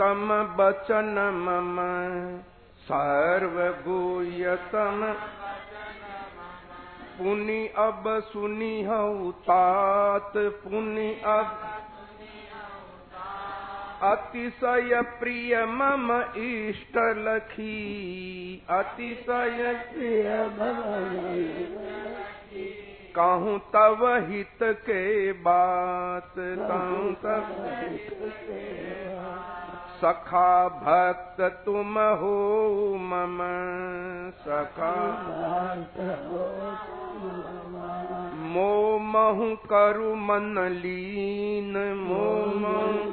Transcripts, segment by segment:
प्रियतम बचन मम सर्वगुयतम पुनि अब सुनी हऊ तात, पुनि अब अतिशय प्रिय मम इष्ट लखी। अतिशय प्रिय कहूँ तव हित के बात, कहूँ तब सखा भक्त तुम हो मम सखा। मो महु करु मन लीन। मो महु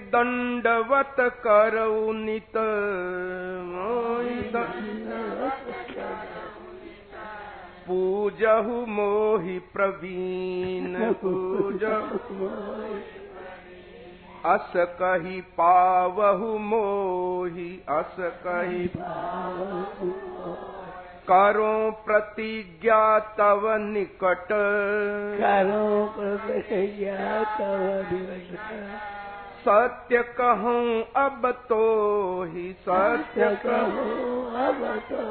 दंडवत करऊ नित। मोहि पूजहु मोहि प्रवीण। पूजहु अस कही पावहु मोहि अस कही करो प्रतिज्ञा तव निकट। करो प्रतिज्ञा तव सत्य कहूँ अब तो ही सत्य कहूँ अब तो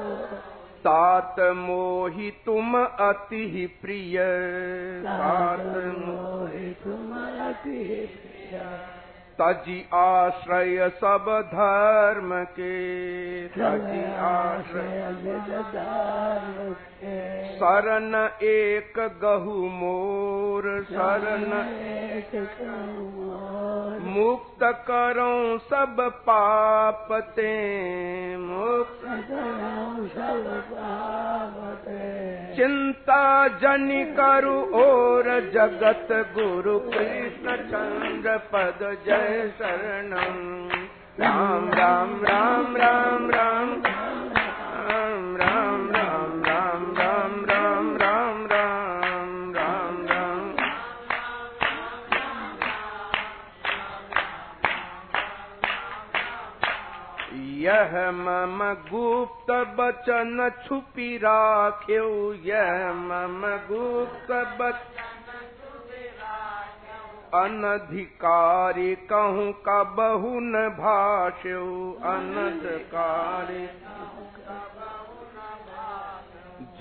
तात मोहि तुम अति ही प्रिय। तात मोहि तुम अति प्रिय तजी आश्रय सब धर्म के। तजी आश्रय शरण एक गहु मोर शरण मुक्त करो सब पाप ते। मुक्त चिंता जनि करु और जगत गुरु कृष्ण चंद्र पद जय राम राम राम राम राम गुप्त बचन छुपी राख्यो यह मम गुप्त बचन अनधिकारी कहूँ का बहु न भाष्यो अनधिकारी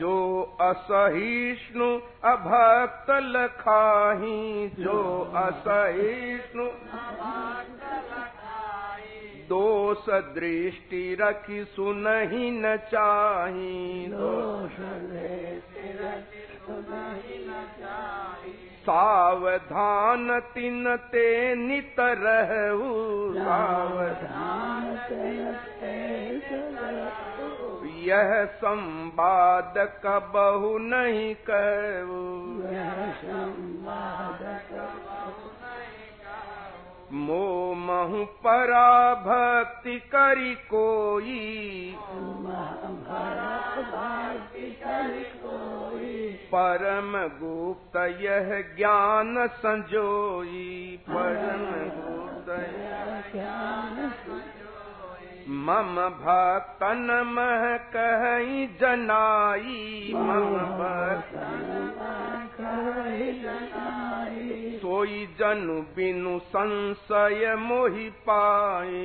जो असहिष्णु अभक्त लखाही जो असहिष्णु दोष दृष्टि रखी सुनही न चाही। सावधान तिन ते नित रहू। सावधान यह संवाद कबहु नहीं कहू मो महु परा भक्ति करी कोई। परम गुप्त यह ज्ञान संजोई। परम गुप्त मम भक्तन मह कहीं जनाई। मम भक्तन सोई जनु बिनु संशय मोहि पाए।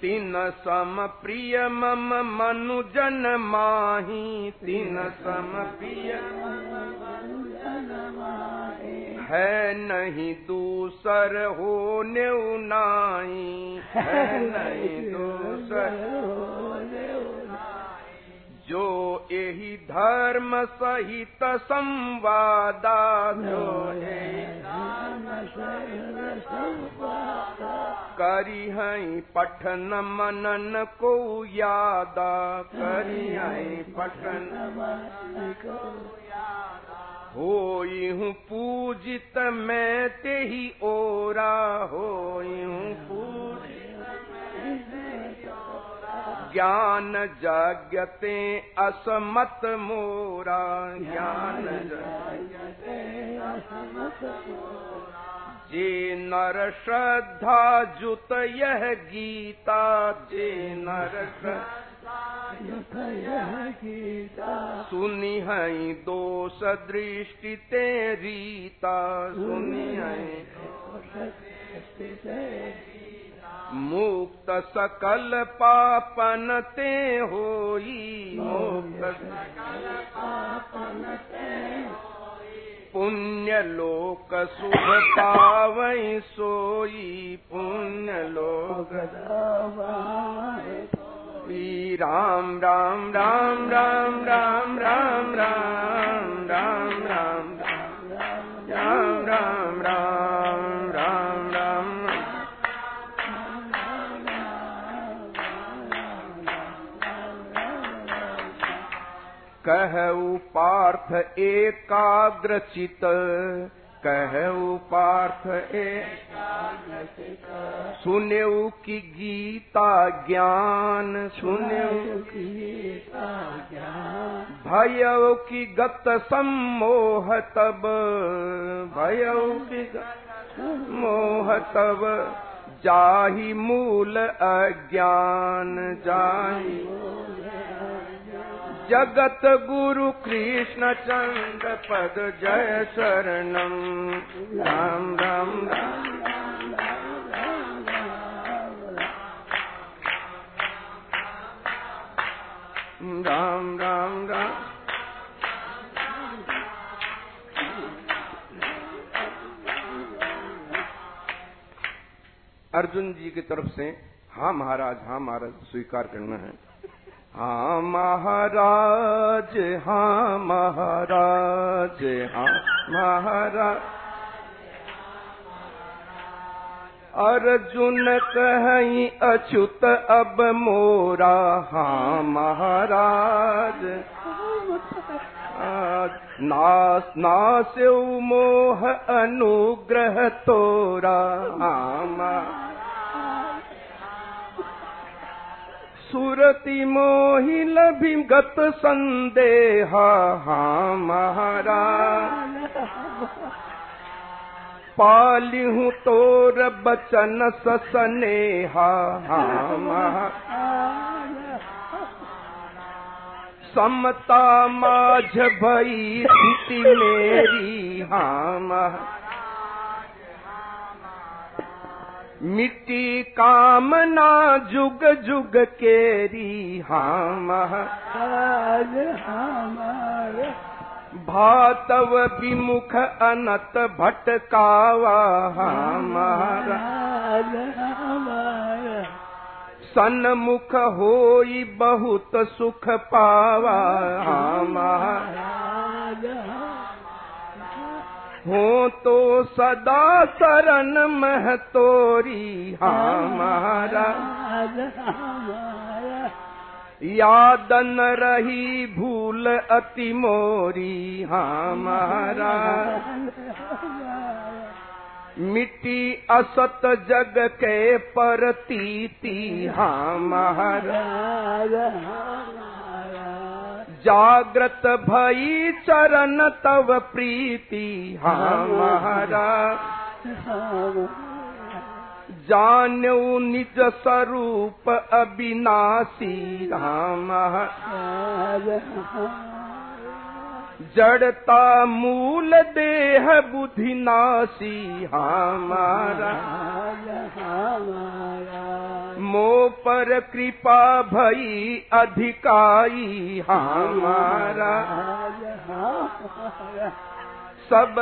तिन सम प्रिय मम मनु जन माही। तिन सम प्रिय है नहीं दूसर हो नाई है नहीं दूसर जो धर्म सहित संवादा। जो करी हई पठन मनन को यादा। करी हई पठन हूँ पूजित मैं ते ओरा। होई हूँ ज्ञान जाग्यते असमत मोरा ज्ञान जे नर श्रद्धा जुत यह गीता। जे नर गीता। सुनी हई दोष दृष्टि तेरीता सुनी हई मुक्त सकल पापन ते होई। मुक्त पुण्य लोक शुभ पावई सोई। पुण्य लोक राम राम राम राम राम कहु पार्थ एकाग्र चित कहु पार्थ ए सुनेऊ की गीता ज्ञान। सुनेऊ भयऊ की गत सम्मोह तब। भयऊ की मोह तब। जाहि मूल अज्ञान। जाहि जगत गुरु कृष्ण चंद्र पद जय शरणम। राम राम राम। राम राम राम। अर्जुन जी की तरफ़ से हाँ महाराज हाँ महाराज, स्वीकार करना है। हाँ महाराज हाँ महाराज हाँ महाराज। अर्जुन कहीं अच्युत अब मोरा हाँ महाराज। नास नास मोह अनुग्रह तोरा हाँ मा- सुरति मोहि लभि गत संदेहा हाँ महाराज। पालिहूँ तोर बचन ससनेहा हाँ महाराज। समता माझ भई स्थिति मेरी हाँ महा मिट्टी कामना जुग जुग केरी हाँ महा भातव विमुख अनत भटकावा हाँ महाराज सन्मुख होई बहुत सुख पावा हाँ महाराज हो तो सदा शरण मह तोरी। हाँ महाराज याद न रही भूल अति मोरी। हाँ महाराज मिट्टी असत जग के परतीति हाँ जाग्रत भई चरण तव प्रीति। हाँ महाराज। जानऊ निज स्वरूप अविनाशी। राम जड़ता मूल देह बुद्धि नासी। हमारा मो पर कृपा भई अधिकाई। हमारा सब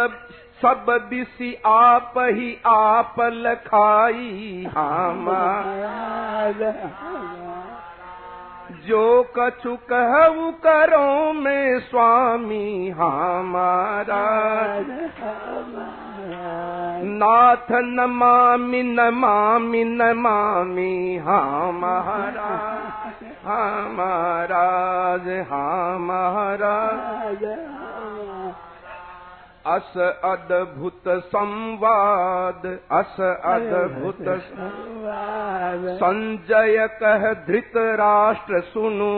सब दिशि आप ही आप लखाई। हमारा जो कछु कहु करो में स्वामी हमारा नाथ न मामी न मामी न मामी हमारा हमाराज हमारा अस अद्भुत संवाद अस अद्भुत संजय कह धृत राष्ट्र सुनु।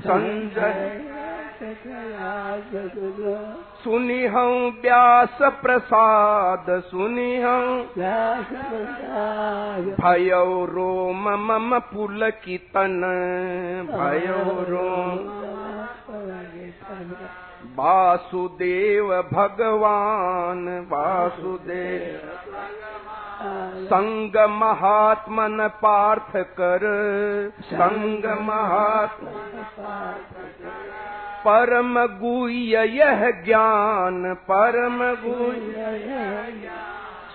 संजय सुनी हूँ व्यास प्रसाद सुनी हूँ भयो रोम मम पुलकितन भयो रोम वासुदेव भगवान वासुदेव। संग महात्मन पार्थ कर संग महात्मा परम गुह्य यह ज्ञान परम गुह्य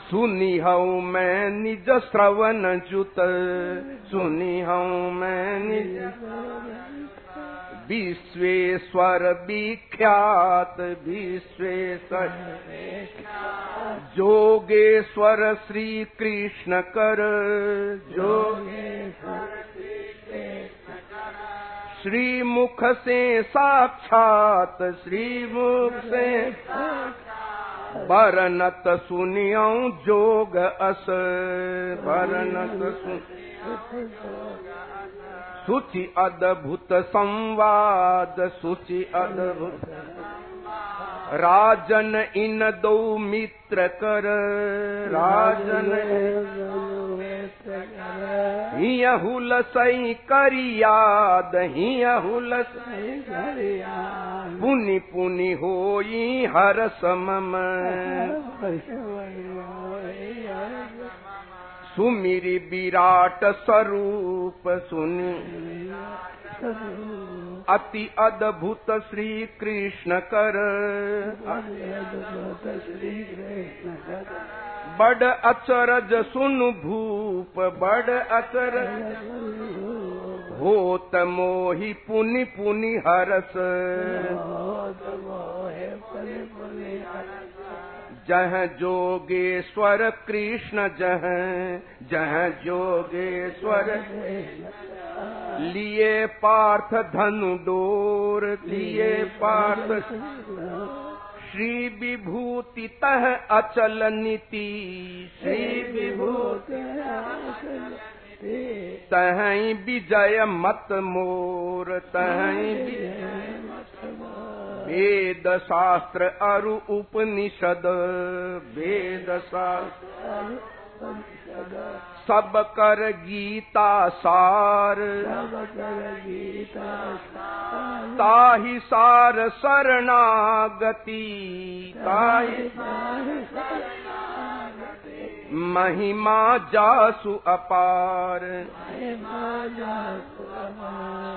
सुनी हूँ मैं निज श्रवण जुत सुनी हूँ मैं निज विश्वेश्वर विख्यात विश्वेश्वर जोगेश्वर श्री कृष्ण कर जोगेश्वर श्री मुख से साक्षात श्री मुख से बरनत सुनियो जोग अस बरनत सुन सुचि अद्भुत संवाद सुचि अद्भुत राजन इन दो मित्र कर। राजन हीअं हुल सई करी याद हीअं हूलस पुनी पुनी होई हर सम सुमिरी विराट स्वरूप सुन। अति अद्भुत श्री कृष्ण कर बड़ अचरज सुन भूप बड़ अचरज होत मोहि पुनि पुनि हरस जह जोगेश्वर कृष्ण जह जह जोगेश्वर लिए पार्थ धनु डोर लिए पार्थ श्री विभूति तह अचल नीति श्री विभूति तहई विजय मत मोर तहई वेद शास्त्र अरु उपनिषद। वेद शास्त्र सब कर गीता सार ताहि सार शरणागति। ताहि महिमा जासु अपार।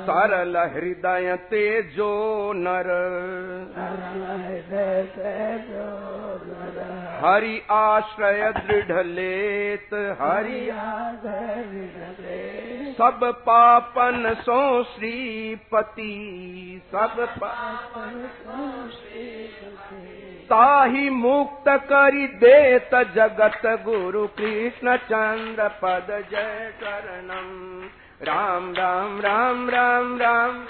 सरल हृदय तेजो नर। हरि आश्रय दृढ़ लेत। हरि सब पापन सो श्रीपति सब पापन ताहि मुक्त करि देत जगत गुरु कृष्ण चंद्र पद जय शरणम राम राम राम राम राम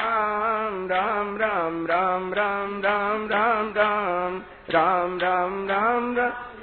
राम राम राम राम राम राम राम राम राम राम राम राम